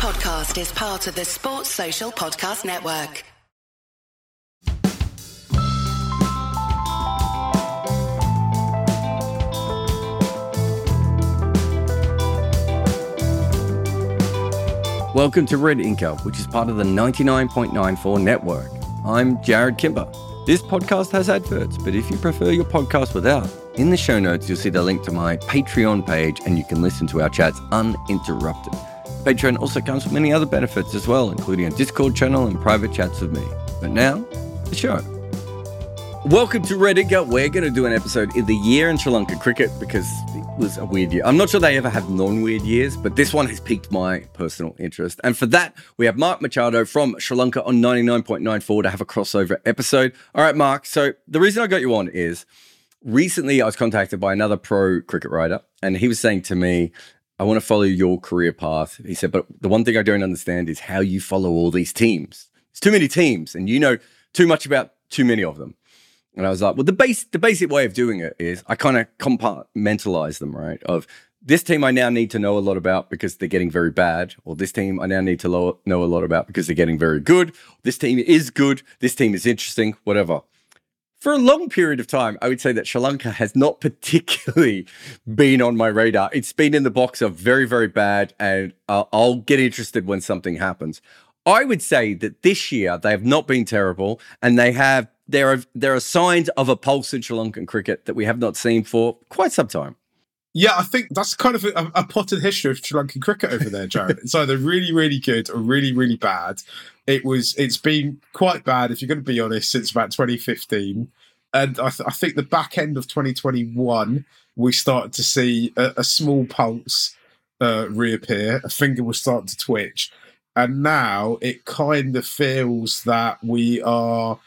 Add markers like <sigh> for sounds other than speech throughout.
podcast is part of the Sports Social Podcast Network. Welcome to Red Inker, which is part of the 99.94 network. I'm Jarrod Kimber. This podcast has adverts, but if you prefer your podcast without, in the show notes you'll see the link to my Patreon page and you can listen to our chats uninterrupted. Patreon also comes with many other benefits as well, including a Discord channel and private chats with me. But now, the show. Welcome to Red. We're going to do an episode in the year in Sri Lanka cricket because it was a weird year. I'm not sure they ever have non weird years, but this one has piqued my personal interest. And for that, we have Mark Machado from Sri Lanka on 99.94 to have a crossover episode. All right, Mark. So the reason I got you on is recently I was contacted by another pro cricket writer, and he was saying to me, I want to follow your career path. He said, but the one thing I don't understand is how you follow all these teams. It's too many teams, and you know too much about too many of them. And I was like, well, the base the basic way of doing it is I kind of compartmentalize them, right? Of this team I now need to know a lot about because they're getting very bad, or this team I now need to lo- know a lot about because they're getting very good. This team is good. This team is interesting. Whatever. For a long period of time, I would say that Sri Lanka has not particularly <laughs> been on my radar. It's been in the box of very, very bad, and uh, I'll get interested when something happens. I would say that this year they have not been terrible, and they have there are there are signs of a pulse in Sri Lankan cricket that we have not seen for quite some time. Yeah, I think that's kind of a, a potted history of Sri Lankan cricket over there, Jarrod. it's either really, really good or really, really bad. It was. It's been quite bad, if you're going to be honest, since about 2015, and I, th- I think the back end of 2021 we started to see a, a small pulse uh, reappear. A finger was starting to twitch, and now it kind of feels that we are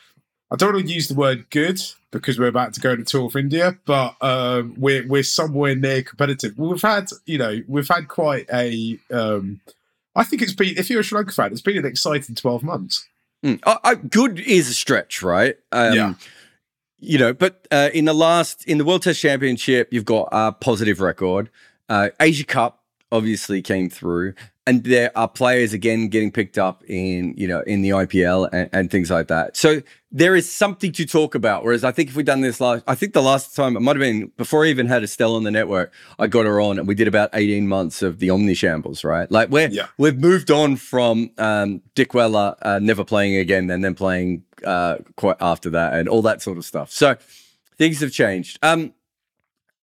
I don't want to use the word good because we're about to go to tour of India, but um, we're we're somewhere near competitive. We've had, you know, we've had quite a. Um, I think it's been. If you're a Sri Lanka fan, it's been an exciting twelve months. Mm. I, I, good is a stretch, right? Um, yeah. You know, but uh, in the last in the World Test Championship, you've got a positive record. Uh, Asia Cup obviously came through and there are players again getting picked up in you know in the IPL and, and, things like that. So there is something to talk about. Whereas I think if we'd done this last, I think the last time it might have been before I even had Estelle on the network, I got her on and we did about eighteen months of the Omni Shambles, right? Like we're yeah. we've moved on from um, Dickwella uh, never playing again and then playing uh, quite after that and all that sort of stuff. So things have changed. Um,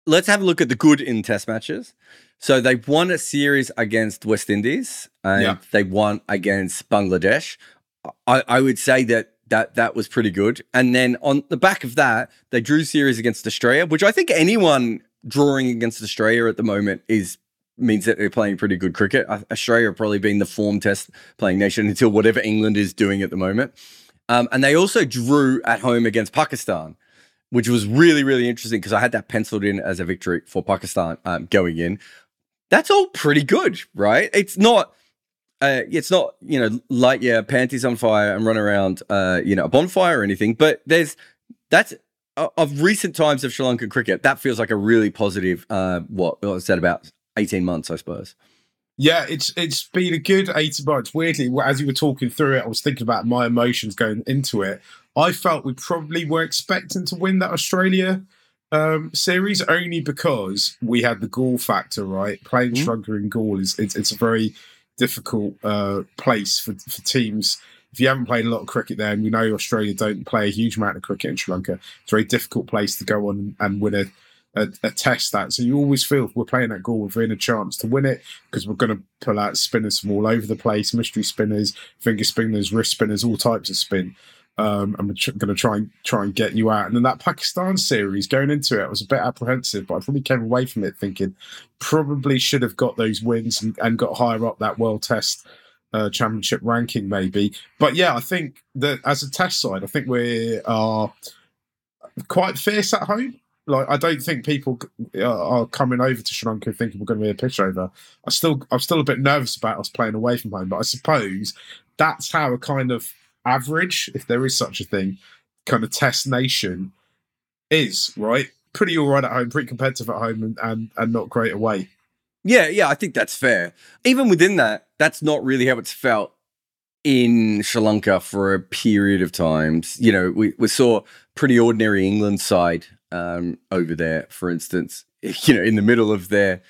let's have a look at the good in Test matches. So they won a series against West Indies and yeah. they won against Bangladesh. I, I would say that that that was pretty good. And then on the back of that, they drew series against Australia, which I think anyone drawing against Australia at the moment is means that they're playing pretty good cricket. Australia probably been the form test playing nation until whatever England is doing at the moment. Um, and they also drew at home against Pakistan, which was really, really interesting because I had that penciled in as a victory for Pakistan um, going in that's all pretty good, right? It's not. Uh, it's not you know light your panties on fire and run around uh, you know a bonfire or anything, but there's that's uh, of recent times of Sri Lankan cricket. That feels like a really positive. Uh, what was said about eighteen months, I suppose. Yeah, it's it's been a good eighteen months. Weirdly, as you were talking through it, I was thinking about my emotions going into it. I felt we probably were expecting to win that Australia um, series only because we had the Galle factor, right? Playing mm-hmm. Lanka in Galle is it's, it's a very difficult uh, place for, for teams. If you haven't played a lot of cricket there, and we know Australia don't play a huge amount of cricket in Sri Lanka, it's a very difficult place to go on and win a, a, a test that. So you always feel if we're playing at Galle, we're in a chance to win it because we're going to pull out spinners from all over the place, mystery spinners, finger spinners, wrist spinners, all types of spin um, I'm going to try and try and get you out. And then that Pakistan series, going into it, I was a bit apprehensive, but I probably came away from it thinking probably should have got those wins and, and got higher up that World Test uh, Championship ranking, maybe. But yeah, I think that as a Test side, I think we are quite fierce at home. Like I don't think people are coming over to Sri Lanka thinking we're going to be a pitch over. I still, I'm still a bit nervous about us playing away from home, but I suppose that's how a kind of average, if there is such a thing, kind of test nation is, right? Pretty all right at home, pretty competitive at home, and, and, and not great away. Yeah, yeah, I think that's fair. Even within that, that's not really how it's felt in Sri Lanka for a period of times. You know, we, we saw pretty ordinary England side um, over there, for instance, <laughs> you know, in the middle of their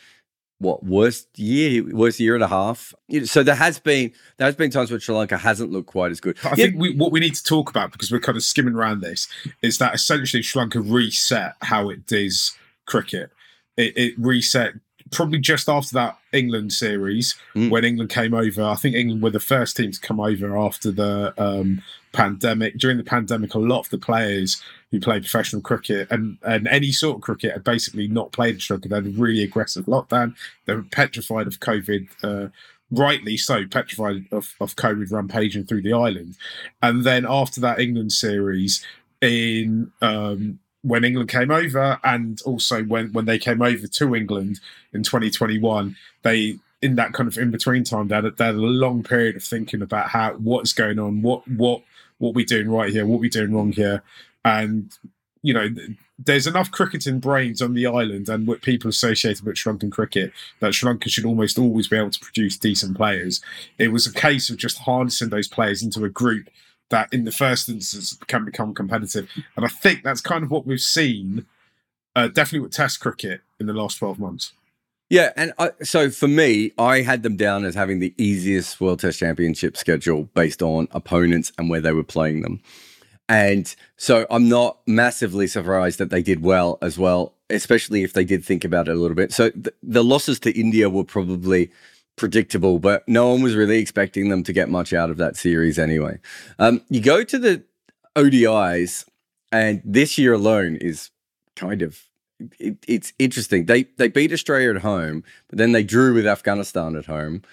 what worst year, worst year and a half. So there has been there has been times where Sri Lanka hasn't looked quite as good. I yeah. think we, what we need to talk about because we're kind of skimming around this is that essentially Sri Lanka reset how it does cricket. It, it reset probably just after that England series mm. when England came over. I think England were the first team to come over after the um, pandemic. During the pandemic, a lot of the players who played professional cricket and, and any sort of cricket had basically not played Sri Lanka. They had a really aggressive lockdown. They were petrified of COVID. Uh, rightly so, petrified of, of COVID rampaging through the island. And then after that England series, in um, when England came over, and also when when they came over to England in 2021, they in that kind of in between time, they had, a, they had a long period of thinking about how what's going on, what what what we doing right here, what we doing wrong here, and you know there's enough cricketing brains on the island and with people associated with Sri Lankan cricket that Sri Lanka should almost always be able to produce decent players. It was a case of just harnessing those players into a group that, in the first instance, can become competitive. And I think that's kind of what we've seen, uh, definitely with Test cricket in the last 12 months. Yeah, and I, so for me, I had them down as having the easiest World Test Championship schedule based on opponents and where they were playing them. And so I'm not massively surprised that they did well as well, especially if they did think about it a little bit. So th- the losses to India were probably predictable, but no one was really expecting them to get much out of that series anyway. Um, you go to the ODIs, and this year alone is kind of it, it's interesting. They they beat Australia at home, but then they drew with Afghanistan at home.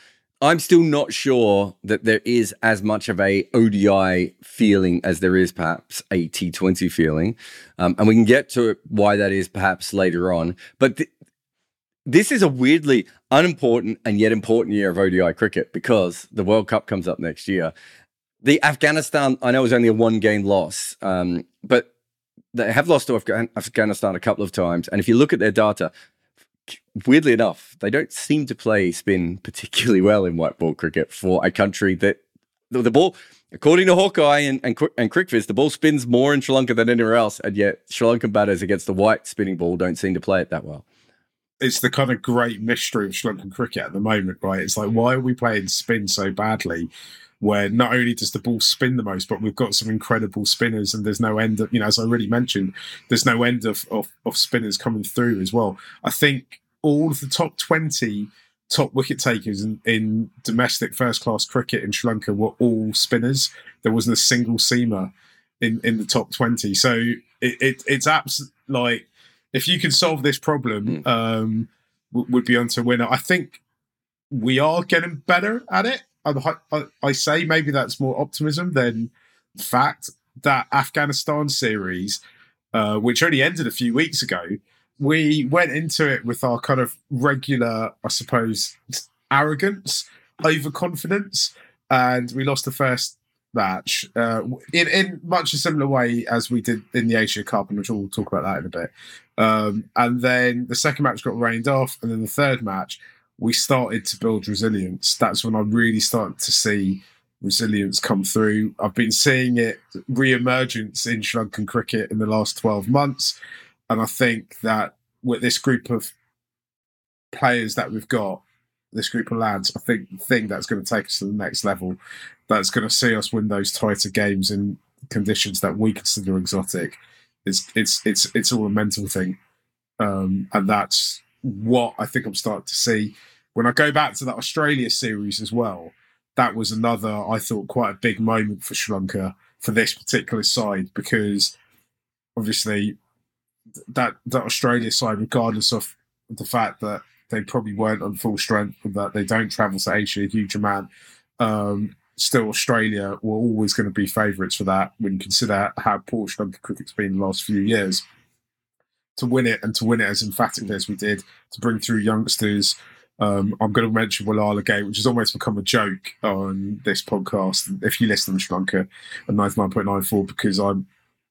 I'm still not sure that there is as much of a ODI feeling as there is perhaps a T20 feeling, um, and we can get to why that is perhaps later on. But th- this is a weirdly unimportant and yet important year of ODI cricket because the World Cup comes up next year. The Afghanistan, I know, was only a one-game loss, um, but they have lost to Afghan- Afghanistan a couple of times. And if you look at their data, weirdly enough, they don't seem to play spin particularly well in white ball cricket for a country that the, the ball, according to Hawkeye and, and, and CricViz, the ball spins more in Sri Lanka than anywhere else. And yet, Sri Lankan batters against the white spinning ball don't seem to play it that well. It's the kind of great mystery of Sri Lankan cricket at the moment, right? It's like, why are we playing spin so badly? Where not only does the ball spin the most, but we've got some incredible spinners, and there's no end of, you know, as I already mentioned, there's no end of, of, of spinners coming through as well. I think all of the top 20 top wicket takers in, in domestic first class cricket in Sri Lanka were all spinners. There wasn't a single seamer in, in the top 20. So it, it it's abs- like, if you can solve this problem, mm. um, w- would be on to winner. I think we are getting better at it. I, I, say maybe that's more optimism than fact. That Afghanistan series, uh, which only ended a few weeks ago, we went into it with our kind of regular, I suppose, arrogance, overconfidence, and we lost the first match uh, in in much a similar way as we did in the Asia Cup, and which we'll talk about that in a bit. Um, and then the second match got rained off, and then the third match we started to build resilience. That's when I really started to see resilience come through. I've been seeing it re-emergence in Sri Lankan cricket in the last 12 months. And I think that with this group of players that we've got, this group of lads, I think the thing that's going to take us to the next level, that's going to see us win those tighter games in conditions that we consider exotic. It's it's it's it's all a mental thing, um, and that's what I think I'm starting to see. When I go back to that Australia series as well, that was another, I thought, quite a big moment for Sri Lanka for this particular side because obviously that that Australia side, regardless of the fact that they probably weren't on full strength and that they don't travel to Asia a huge amount, um, still Australia were always going to be favourites for that when you consider how poor Sri Lanka cricket's been the last few years to win it and to win it as emphatically as we did, to bring through youngsters. Um, I'm going to mention Wellalage, which has almost become a joke on this podcast. If you listen to Lanka at 99.94, because I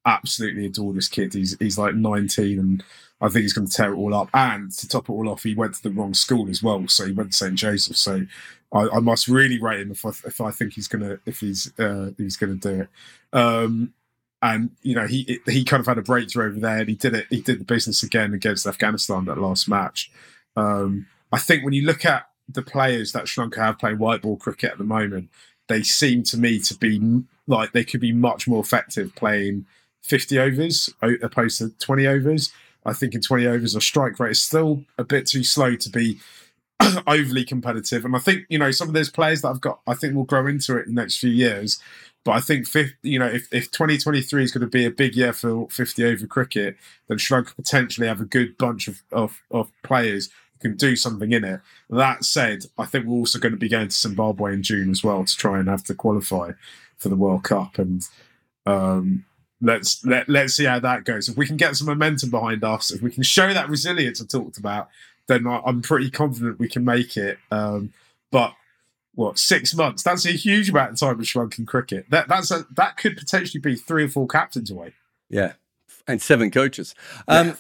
absolutely adore this kid. He's he's like 19 and I think he's going to tear it all up. And to top it all off, he went to the wrong school as well. So he went to St Joseph. So I, I must really rate him if I, if I think he's gonna if he's uh, he's gonna do it. Um, and you know he he kind of had a breakthrough over there, and he did it. He did the business again against Afghanistan that last match. Um, I think when you look at the players that Sri Lanka have playing white ball cricket at the moment, they seem to me to be like they could be much more effective playing 50 overs opposed to 20 overs. I think in 20 overs, our strike rate is still a bit too slow to be <clears throat> overly competitive. And I think, you know, some of those players that I've got, I think will grow into it in the next few years. But I think, you know, if, if 2023 is going to be a big year for 50 over cricket, then Sri Lanka potentially have a good bunch of, of, of players who can do something in it. That said, I think we're also going to be going to Zimbabwe in June as well to try and have to qualify for the World Cup. And, um, let's let, let's see how that goes. If we can get some momentum behind us, if we can show that resilience I talked about, then I'm pretty confident we can make it. Um, but what six months? That's a huge amount of time Sri Lankan cricket. That that's a that could potentially be three or four captains away. Yeah, and seven coaches. Um, yeah.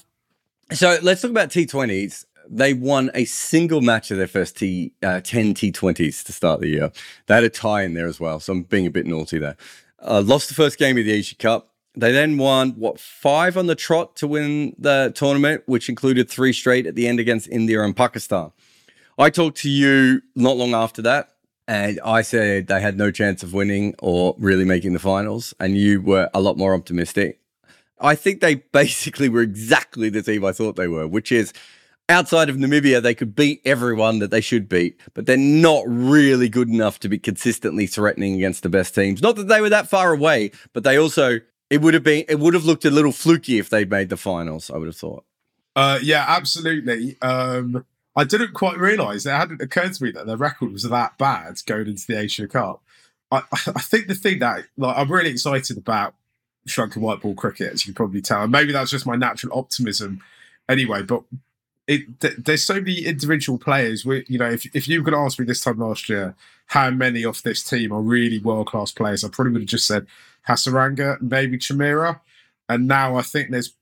So let's talk about T20s. They won a single match of their first T uh, ten T20s to start the year. They had a tie in there as well, so I'm being a bit naughty there. Uh, lost the first game of the Asia Cup. They then won what five on the trot to win the tournament, which included three straight at the end against India and Pakistan. I talked to you not long after that, and I said they had no chance of winning or really making the finals, and you were a lot more optimistic. I think they <laughs> basically were exactly the team I thought they were, which is outside of Namibia, they could beat everyone that they should beat, but they're not really good enough to be consistently threatening against the best teams. Not that they were that far away, but they also it would have been it would have looked a little fluky if they'd made the finals. I would have thought. Uh, yeah, absolutely. Um, I didn't quite realise it hadn't occurred to me that their record was that bad going into the Asia Cup. I, <laughs> I think the thing that like I'm really excited about Sri Lankan White Ball cricket, as you can probably tell, and maybe that's just my natural optimism anyway. But it, th- there's so many individual players. We, you know, if if you to ask me this time last year, how many of this team are really world class players, I probably would have just said Hasaranga, maybe Chameera. And now I think there's,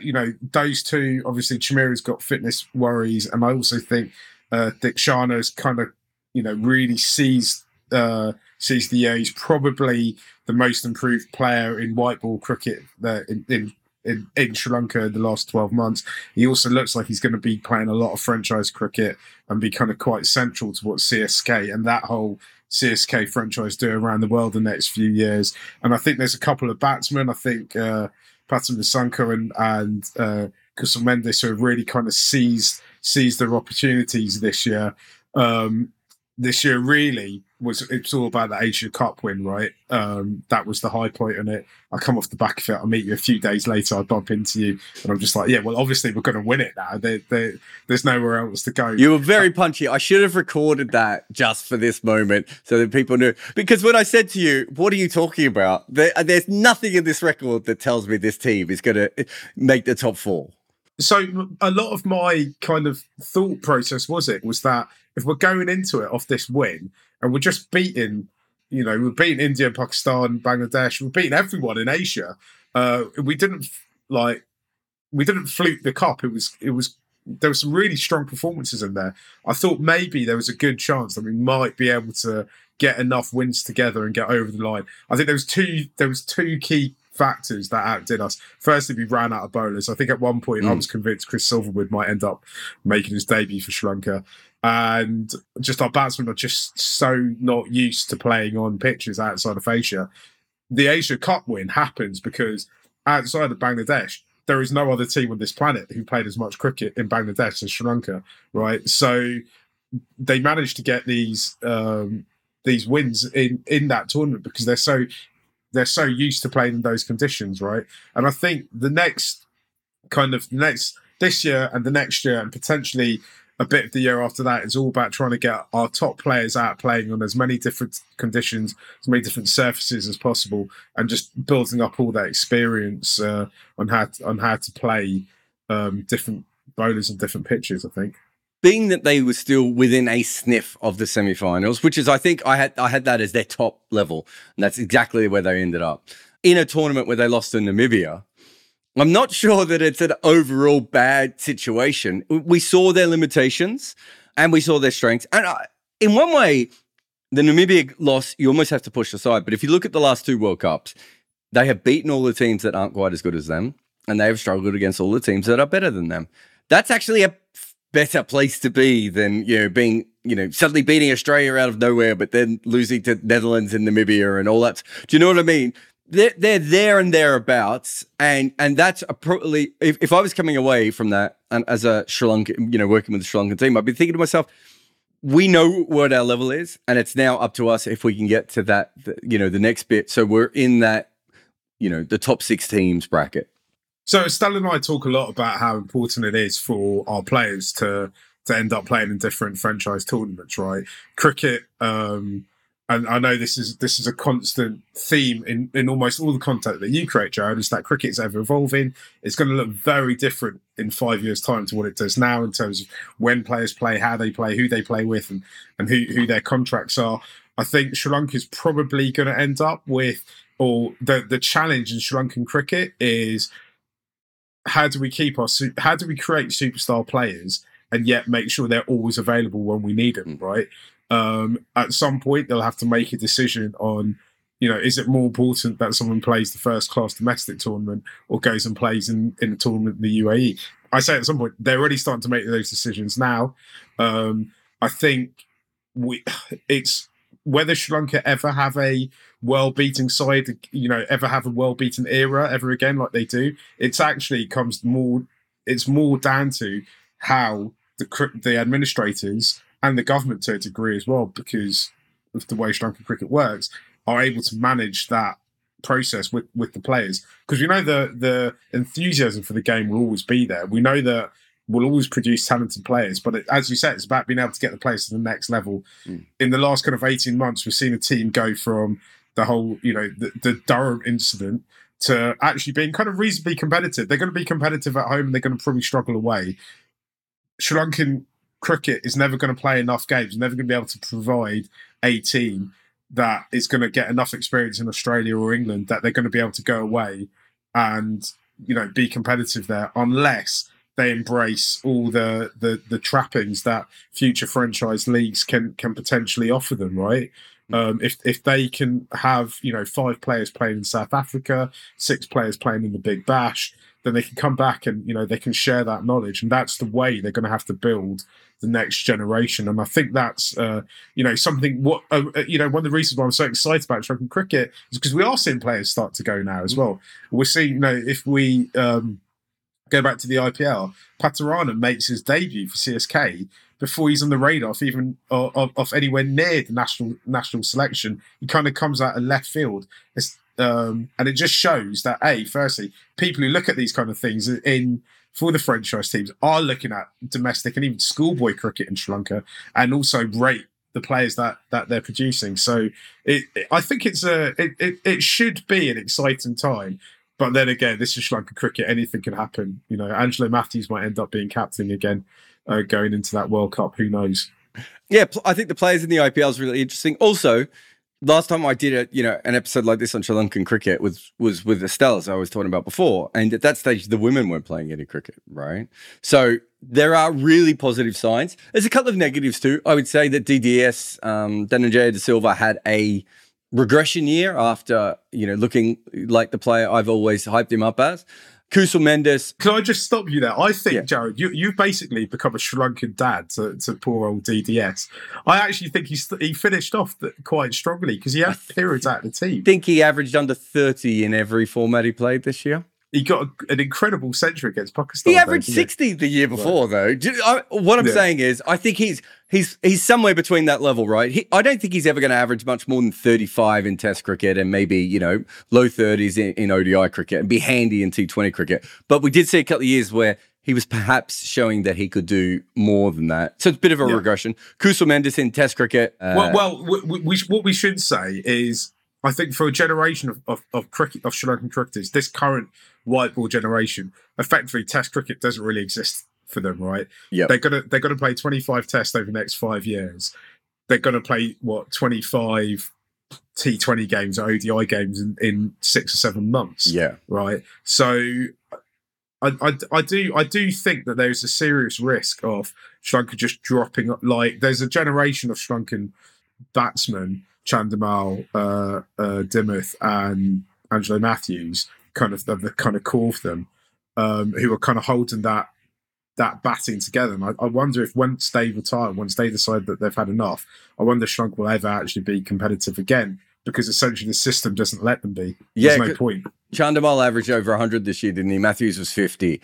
you know, those two. Obviously, Chameera's got fitness worries, and I also think uh, Theekshana's kind of, you know, really sees uh, sees the year. He's probably the most improved player in white ball cricket uh, in, in in, in, Sri Lanka in the last 12 months. He also looks like he's going to be playing a lot of franchise cricket and be kind of quite central to what CSK and that whole CSK franchise do around the world the next few years. And I think there's a couple of batsmen. I think uh, Pathum Nissanka and and uh, Mendis who have really kind of seized seized their opportunities this year. Um, this year really was it's all about the Asia Cup win, right? Um, that was the high point on it. I come off the back of it. I meet you a few days later. I bump into you, and I'm just like, yeah, well, obviously we're going to win it now. There's nowhere else to go. You were very punchy. I should have recorded that just for this moment so that people knew. Because when I said to you, "What are you talking about?" There, there's nothing in this record that tells me this team is going to make the top four. So a lot of my kind of thought process was it was that if we're going into it off this win and we're just beating, you know, we're beating India, Pakistan, Bangladesh, we're beating everyone in Asia. Uh, we didn't like we didn't fluke the cup. It was it was there were some really strong performances in there. I thought maybe there was a good chance that we might be able to get enough wins together and get over the line. I think there was two there was two key factors that outdid us. Firstly, we ran out of bowlers. I think at one point mm. I was convinced Chris Silverwood might end up making his debut for Sri Lanka and just our batsmen are just so not used to playing on pitches outside of Asia. The Asia Cup win happens because outside of Bangladesh, there is no other team on this planet who played as much cricket in Bangladesh as Sri Lanka, right? So they managed to get these um, these wins in in that tournament because they're so they're so used to playing in those conditions, right? And I think the next kind of next this year and the next year and potentially a bit of the year after that is all about trying to get our top players out playing on as many different conditions, as many different surfaces as possible, and just building up all that experience uh, on how to, on how to play um, different bowlers and different pitches. I think. Being that they were still within a sniff of the semi-finals, which is, I think, I had I had that as their top level, and that's exactly where they ended up in a tournament where they lost to Namibia I'm not sure that it's an overall bad situation. We saw their limitations and we saw their strengths. And I, in one way, the Namibia loss, you almost have to push aside. But if you look at the last two World Cups, they have beaten all the teams that aren't quite as good as them, and they have struggled against all the teams that are better than them. That's actually a better place to be than you know being you know suddenly beating Australia out of nowhere, but then losing to Netherlands and Namibia and all that. Do you know what I mean? They're, they're there and thereabouts, and and that's probably if, if I was coming away from that and as a Sri Lankan, you know, working with the Sri Lankan team, I'd be thinking to myself, we know what our level is, and it's now up to us if we can get to that, you know, the next bit. So we're in that, you know, the top six teams bracket. So Stella and I talk a lot about how important it is for our players to to end up playing in different franchise tournaments, right? Cricket, um, and I know this is this is a constant theme in, in almost all the content that you create, Jarrod, is that cricket's ever evolving. It's going to look very different in five years' time to what it does now in terms of when players play, how they play, who they play with, and, and who, who their contracts are. I think Sri Lanka is probably going to end up with, or the, the challenge in Sri Lankan cricket is how do we keep our, how do we create superstar players and yet make sure they're always available when we need them, right? um, at some point they'll have to make a decision on you know is it more important that someone plays the first class domestic tournament or goes and plays in, in a tournament in the UAE I say at some point they're already starting to make those decisions now. Um, I think we <sighs> it's whether Sri Lanka ever have a well beating side you know ever have a well beaten era ever again like they do it's actually comes more it's more down to how the the administrators and the government to a degree as well, because of the way Sri Lankan cricket works, are able to manage that process with, with the players. Because we know the the enthusiasm for the game will always be there. We know that we'll always produce talented players, but it, as you said, it's about being able to get the players to the next level. Mm. In the last kind of eighteen months, we've seen a team go from the whole, you know, the, the Durham incident to actually being kind of reasonably competitive. They're going to be competitive at home and they're going to probably struggle away. Sri Lankan cricket is never going to play enough games, never going to be able to provide a team that is going to get enough experience in Australia or England that they're going to be able to go away and you know be competitive there unless they embrace all the the, the trappings that future franchise leagues can can potentially offer them right. Um, if if they can have you know five players playing in South Africa, six players playing in the Big Bash, then they can come back and you know they can share that knowledge, and that's the way they're going to have to build the next generation. And I think that's uh, you know something. What uh, uh, you know, one of the reasons why I'm so excited about Sri cricket is because we are seeing players start to go now as well. We're seeing you know if we um, go back to the IPL, Pathirana makes his debut for CSK before he's on the radar of even of, of anywhere near the national national selection. He kind of comes out of left field. Um, and it just shows that a firstly, people who look at these kind of things in for the franchise teams are looking at domestic and even schoolboy cricket in Sri Lanka, and also rate the players that that they're producing. So it, it I think it's a it, it, it should be an exciting time. But then again, this is Sri Lanka cricket. Anything can happen. You know, Angelo Mathews might end up being captain again, uh, going into that World Cup. Who knows? Yeah, I think the players in the IPL is really interesting. Also, last time I did a you know an episode like this on Sri Lankan cricket was was with Estelle, as I was talking about before, and at that stage the women weren't playing any cricket, right? So there are really positive signs. There's a couple of negatives too. I would say that DDS um, Dhananjaya De Silva had a regression year after you know looking like the player I've always hyped him up as. Kusal Mendis. Can I just stop you there? I think, yeah. Jarrod, you, you've basically become a Sri Lankan dad to, to poor old DDS. I actually think he's, he finished off the, quite strongly because he had <laughs> periods out of the team. I think he averaged under 30 in every format he played this year he got a, an incredible century against Pakistan. He averaged though, 60 the year before, right. though. I, what I'm yeah. saying is, I think he's he's he's somewhere between that level, right? He, I don't think he's ever going to average much more than 35 in Test cricket and maybe you know low 30s in, in ODI cricket and be handy in T20 cricket. But we did see a couple of years where he was perhaps showing that he could do more than that. So it's a bit of a yeah. regression. Kusal Mendis in Test cricket. Uh, well, well we, we, what we should say is, I think for a generation of, of, of cricket of Sri Lankan cricketers, this current white ball generation, effectively Test cricket doesn't really exist for them, right? Yeah, they're gonna they're gonna play 25 Tests over the next five years. They're gonna play what 25 T20 games or ODI games in, in six or seven months. Yeah, right. So I, I, I do I do think that there's a serious risk of Lanka just dropping. Like there's a generation of Lankan batsmen, Chandimal, uh, uh, Dimuth, and Angelo Mathews, kind of the, the kind of core of them, um, who are kind of holding that that batting together. And I, I, wonder if once they retire, once they decide that they've had enough, I wonder if Sri will ever actually be competitive again because essentially the system doesn't let them be. There's yeah, no point. Chandimal averaged over 100 this year, didn't he? Mathews was 50.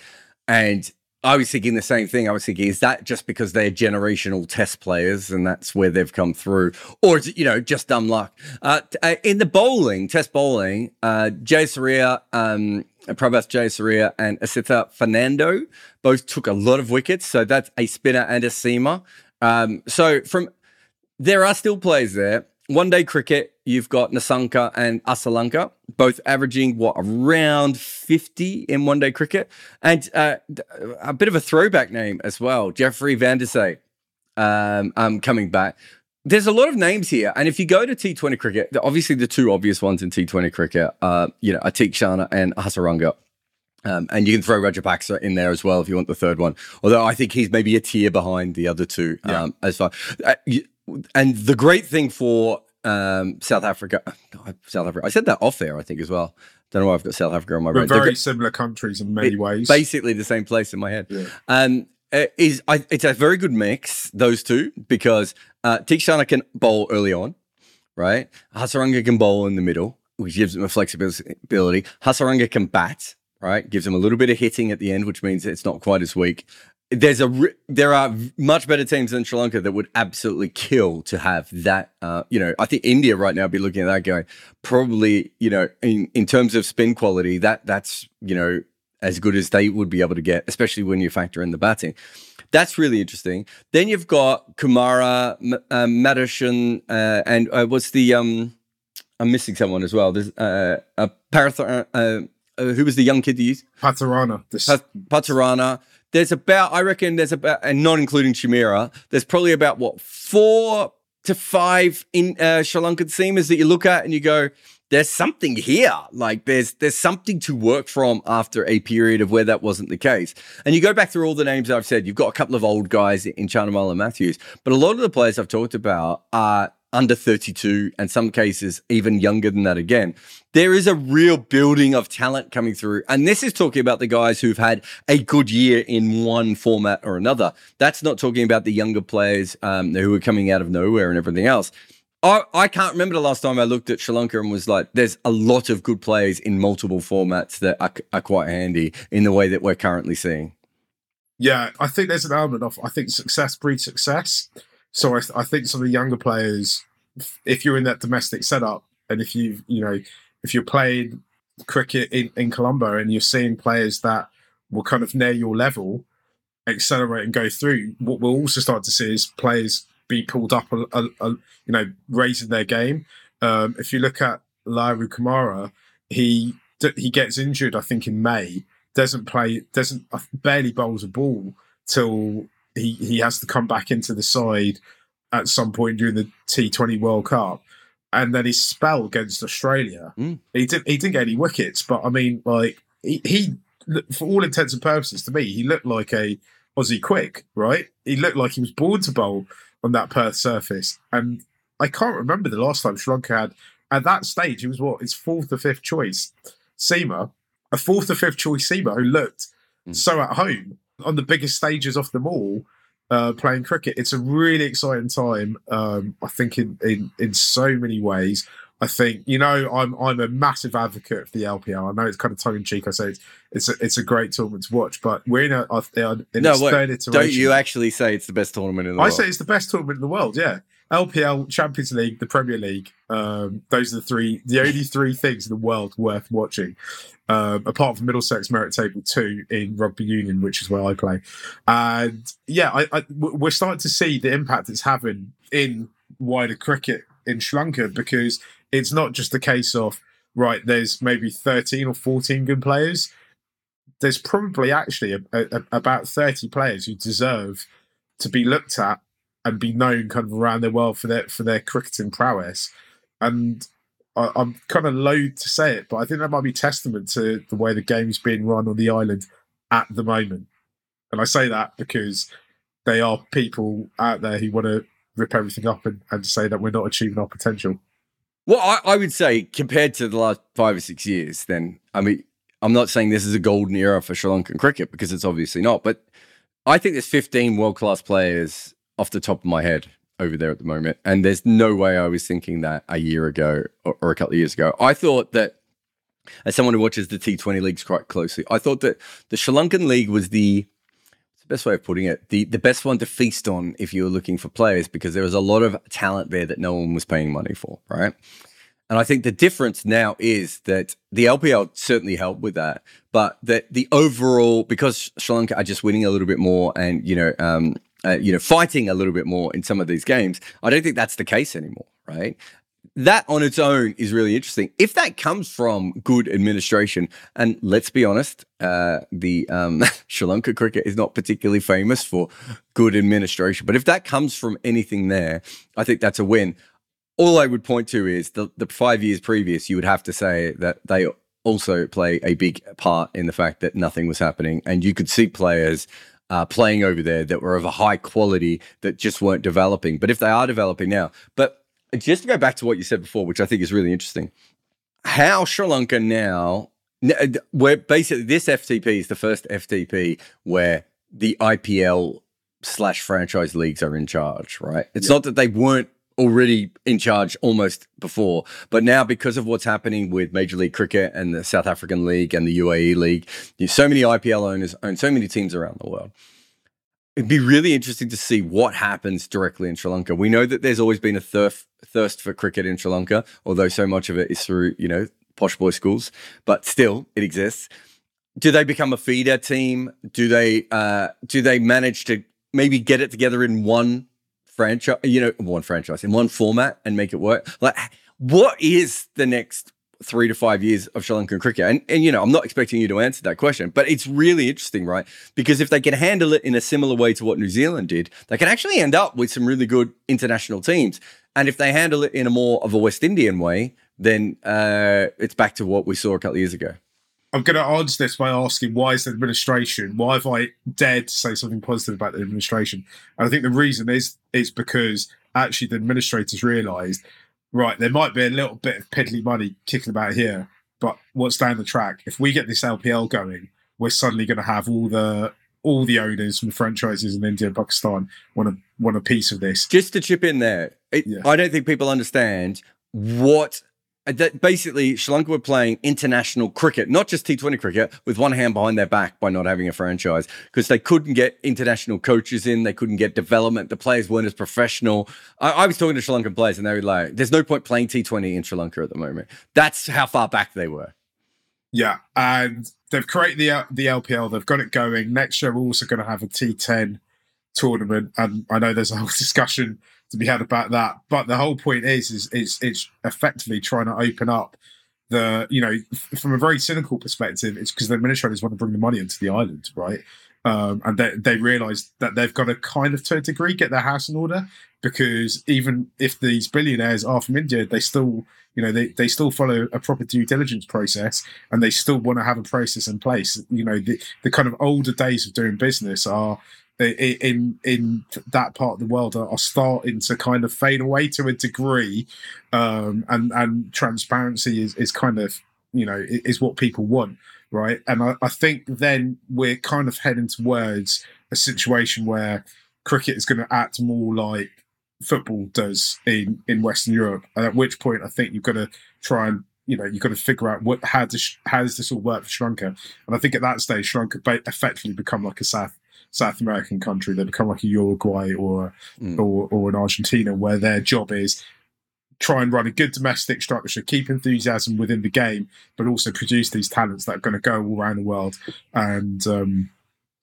And I was thinking the same thing. I was thinking, is that just because they're generational test players and that's where they've come through? Or is it, you know, just dumb luck? Uh, uh in the bowling, test bowling, uh, Jayasuriya, um, Prabath Jayasuriya and Asitha Fernando both took a lot of wickets. So that's a spinner and a seamer. Um, so from there are still players there one day cricket, you've got Nissanka and Asalanka, both averaging what around 50 in one day cricket. And uh, a bit of a throwback name as well, Jeffrey Vandersay, um, um, coming back. There's a lot of names here. And if you go to T20 cricket, obviously the two obvious ones in T20 cricket are, you know, Theekshana and Hasaranga. Um, and you can throw Rajapaksa in there as well if you want the third one. Although I think he's maybe a tier behind the other two yeah. um, as far. Uh, and the great thing for um, South Africa, South Africa, I said that off air, I think as well. Don't know why I've got South Africa on my brain. Very similar countries in many ways. Basically the same place in my head. Yeah. Um, is I, it's a very good mix those two because uh, Theekshana can bowl early on, right? Hasaranga can bowl in the middle, which gives him a flexibility. Hasaranga can bat, right? Gives him a little bit of hitting at the end, which means it's not quite as weak there's a there are much better teams than Sri Lanka that would absolutely kill to have that. Uh, you know, I think India right now be looking at that going probably you know in in terms of spin quality that that's you know as good as they would be able to get, especially when you factor in the batting. That's really interesting. Then you've got Kumara, uh, Madison, uh, and uh, what's the um? I'm missing someone as well. There's uh, a Parath- uh, uh, who was the young kid you used? Pathirana. Pat- Pathirana there's about, I reckon there's about, and not including Chameera, there's probably about what, four to five in uh, Sri Lankan seamers that you look at and you go, there's something here. Like there's there's something to work from after a period of where that wasn't the case. And you go back through all the names I've said. You've got a couple of old guys in Chandimal and Mathews, but a lot of the players I've talked about are under 32 and some cases even younger than that again. There is a real building of talent coming through. And this is talking about the guys who've had a good year in one format or another. That's not talking about the younger players um, who are coming out of nowhere and everything else. I, I can't remember the last time I looked at Sri Lanka and was like, there's a lot of good players in multiple formats that are, are quite handy in the way that we're currently seeing. Yeah, I think there's an element of, I think success breeds success. So I, I think some of the younger players, if you're in that domestic setup, and if you you know if you're playing cricket in, in Colombo and you're seeing players that will kind of near your level accelerate and go through, what we'll also start to see is players be pulled up, a, a, a, you know, raising their game. Um, if you look at Lahiru Kumara, he he gets injured, I think, in May. Doesn't play, doesn't barely bowls a ball till he he has to come back into the side at some point during the T20 World Cup. And then his spell against Australia, mm. he didn't he didn't get any wickets, but I mean, like he, he for all intents and purposes, to me, he looked like a Aussie quick, right? He looked like he was born to bowl on that Perth surface. And I can't remember the last time Sri Lanka had at that stage, he was what his fourth or fifth choice seamer, a fourth or fifth choice seamer who looked mm. so at home on the biggest stages of them all uh, playing cricket. It's a really exciting time. Um, I think in, in in so many ways. I think you know I'm I'm a massive advocate of the LPL. I know it's kind of tongue in cheek. I say it's it's a, it's a great tournament to watch, but we're in a in no, wait. Don't you actually say it's the best tournament in the I world? I say it's the best tournament in the world. Yeah, LPL, Champions League, the Premier League. Um, those are the three, the only three things in the world worth watching. Um, apart from Middlesex Merit Table Two in rugby union, which is where I play, and yeah, I, I, we're starting to see the impact it's having in wider cricket in Sri Lanka because it's not just a case of right. There's maybe thirteen or fourteen good players. There's probably actually a, a, about thirty players who deserve to be looked at and be known kind of around the world for their for their cricketing prowess. And I, am kind of loath to say it, but I think that might be testament to the way the game's being run on the island at the moment. And I say that because they are people out there who want to rip everything up and, and say that we're not achieving our potential. Well, I, I, would say compared to the last five or six years, then I mean, I'm not saying this is a golden era for Sri Lankan cricket because it's obviously not, but I think there's 15 world class players off the top of my head over there at the moment, and there's no way I was thinking that a year ago or, or a couple of years ago. I thought that. As someone who watches the T20 leagues quite closely, I thought that the Sri Lankan league was the best way of putting it, the the best one to feast on if you were looking for players because there was a lot of talent there that no one was paying money for, right? And I think the difference now is that the LPL certainly helped with that, but that the overall because Sri Lanka are just winning a little bit more and you know um, uh, you know fighting a little bit more in some of these games, I don't think that's the case anymore, right? that on its own is really interesting. If that comes from good administration, and let's be honest, uh, the um, <laughs> Sri Lanka cricket is not particularly famous for good administration, but if that comes from anything there, I think that's a win. All I would point to is the, the five years previous, you would have to say that they also play a big part in the fact that nothing was happening. And you could see players uh, playing over there that were of a high quality that just weren't developing. But if they are developing now, but just to go back to what you said before, which I think is really interesting, how Sri Lanka now, where basically this FTP is the first FTP where the IPL slash franchise leagues are in charge, right? It's yeah. not that they weren't already in charge almost before, but now because of what's happening with Major League Cricket and the South African League and the UAE League, so many IPL owners own so many teams around the world. It'd be really interesting to see what happens directly in Sri Lanka. We know that there's always been a thirst thirst for cricket in Sri Lanka, although so much of it is through you know posh boy schools, but still it exists. Do they become a feeder team? Do they uh, do they manage to maybe get it together in one franchise? You know, one franchise in one format and make it work. Like, what is the next three to five years of Sri Lankan cricket? And, and, you know, I'm not expecting you to answer that question, but it's really interesting, right? Because if they can handle it in a similar way to what New Zealand did, they can actually end up with some really good international teams. And if they handle it in a more of a West Indian way, then uh, it's back to what we saw a couple of years ago. I'm going to answer this by asking why is the administration? Why have I dared to say something positive about the administration? And I think the reason is it's because actually the administrators realised right, there might be a little bit of piddly money kicking about here, but what's down the track? If we get this LPL going, we're suddenly going to have all the all the owners from the franchises in India and Pakistan want a want a piece of this. Just to chip in there, it, yeah. I don't think people understand what Uh, that basically Sri Lanka were playing international cricket, not just T20 cricket, with one hand behind their back by not having a franchise because they couldn't get international coaches in, they couldn't get development. The players weren't as professional. I, I was talking to Sri Lankan players and they were like, "There's no point playing T20 in Sri Lanka at the moment." That's how far back they were. Yeah, and they've created the the LPL. They've got it going. Next year, we're also going to have a T10 tournament, and I know there's a whole <laughs> discussion to be had about that. But the whole point is, is it's it's effectively trying to open up the, you know, from a very cynical perspective, it's because the administrators want to bring the money into the island, right? Um, and they, they realize that they've got to kind of to a degree get their house in order because even if these billionaires are from India, they still, you know, they, they still follow a proper due diligence process and they still want to have a process in place. You know, the, the kind of older days of doing business are in in that part of the world are, starting to kind of fade away to a degree, um, and and transparency is is kind of you know is what people want, right? And I, I think then we're kind of heading towards a situation where cricket is going to act more like football does in in Western Europe, and at which point I think you've got to try and you know you've got to figure out what how does how does this all work for Sri Lanka, and I think at that stage Sri Lanka effectively become like a South South American country. They become like a Uruguay or mm. or, or an Argentina, where their job is try and run a good domestic structure, keep enthusiasm within the game, but also produce these talents that are going to go all around the world and um,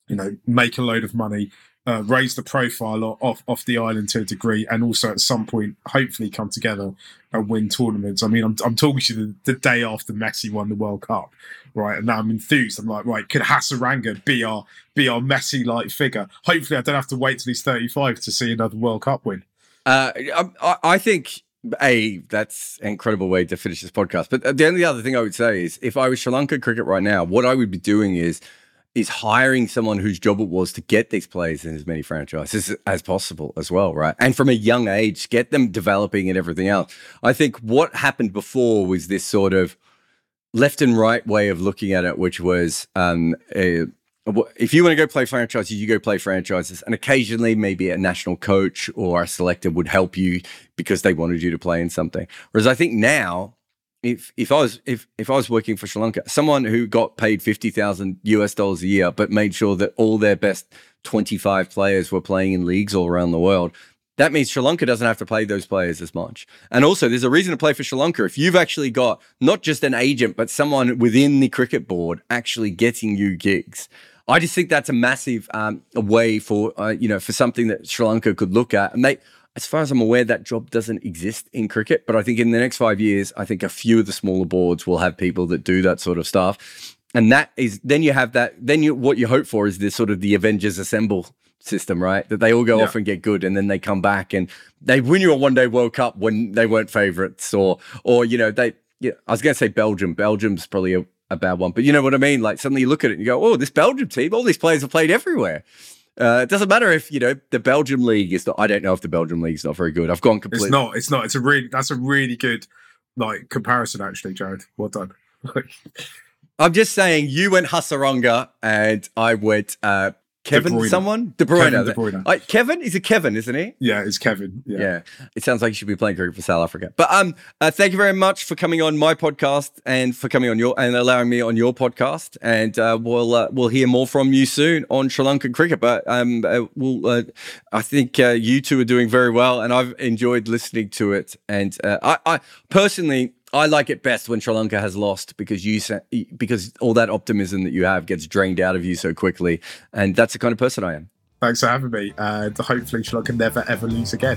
you know make a load of money uh, raise the profile of, off of the island to a degree, and also at some point, hopefully, come together and win tournaments. I mean, I'm, I'm talking to you the, the day after Messi won the World Cup, right? And now I'm enthused. I'm like, right, could Hasaranga be our be our Messi like figure? Hopefully, I don't have to wait till he's 35 to see another World Cup win. Uh, I, I think a that's an incredible way to finish this podcast. But the only other thing I would say is, if I was Sri Lanka cricket right now, what I would be doing is is hiring someone whose job it was to get these players in as many franchises as possible as well, right? And from a young age, get them developing and everything else. I think what happened before was this sort of left and right way of looking at it, which was um, a, if you want to go play franchises, you go play franchises, and occasionally maybe a national coach or a selector would help you because they wanted you to play in something. Whereas I think now if if I was if if I was working for Sri Lanka, someone who got paid fifty thousand US dollars a year, but made sure that all their best twenty five players were playing in leagues all around the world, that means Sri Lanka doesn't have to play those players as much. And also, there's a reason to play for Sri Lanka if you've actually got not just an agent, but someone within the cricket board actually getting you gigs. I just think that's a massive um, way for uh, you know for something that Sri Lanka could look at, and they as far as I'm aware, that job doesn't exist in cricket. But I think in the next five years, I think a few of the smaller boards will have people that do that sort of stuff. And that is then you have that. Then you what you hope for is this sort of the Avengers assemble system, right? That they all go yeah. off and get good, and then they come back and they win you a one day World Cup when they weren't favourites, or or you know they. Yeah, I was going to say Belgium. Belgium's probably a, a bad one, but you know what I mean. Like suddenly you look at it and you go, "Oh, this Belgium team, all these players have played everywhere." Uh, it doesn't matter if you know the Belgium league is not. I don't know if the Belgium league is not very good. I've gone completely. It's not. It's not. It's a really. That's a really good like comparison, actually, Jarrod. Well done. <laughs> I'm just saying, you went Hasaranga and I went uh, Kevin, De someone? De Bruyne. Kevin De Bruyne. Like, Kevin? He's a Kevin, isn't he? Yeah, it's Kevin. Yeah. yeah. It sounds like he should be playing cricket for South Africa. But um, uh, thank you very much for coming on my podcast and for coming on your and allowing me on your podcast. And uh, we'll uh, we'll hear more from you soon on Sri Lankan cricket. But um, uh, we'll uh, I think uh, you two are doing very well, and I've enjoyed listening to it. And I, I personally I like it best when Sri Lanka has lost because you because all that optimism that you have gets drained out of you so quickly, and that's the kind of person I am. Thanks for having me, and hopefully Sri Lanka never ever lose again.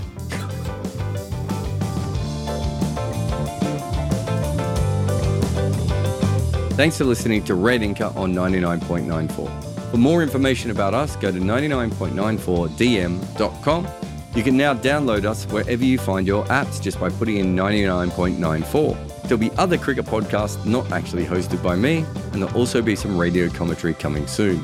Thanks for listening to Red Inker on 99.94. For more information about us, go to 99.94dm.com you can now download us wherever you find your apps just by putting in 99.94. There'll be other cricket podcasts not actually hosted by me, and there'll also be some radio commentary coming soon.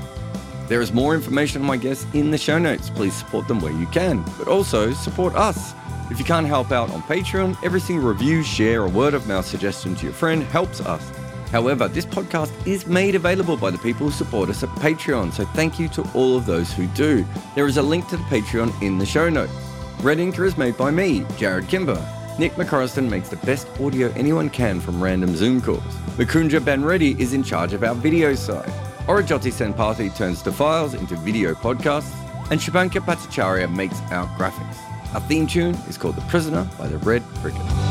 There is more information on my guests in the show notes. Please support them where you can, but also support us. If you can't help out on Patreon, every single review, share, or word of mouth suggestion to your friend helps us. However, this podcast is made available by the people who support us at Patreon, so thank you to all of those who do. There is a link to the Patreon in the show notes. Red Inker is made by me, Jarrod Kimber. Nick McCorriston makes the best audio anyone can from random Zoom calls. Mukunja Banreddy is in charge of our video side. Orajoti Senpati turns the files into video podcasts, and Shubhankar Bhattacharya makes our graphics. Our theme tune is called The Prisoner by the Red Cricket.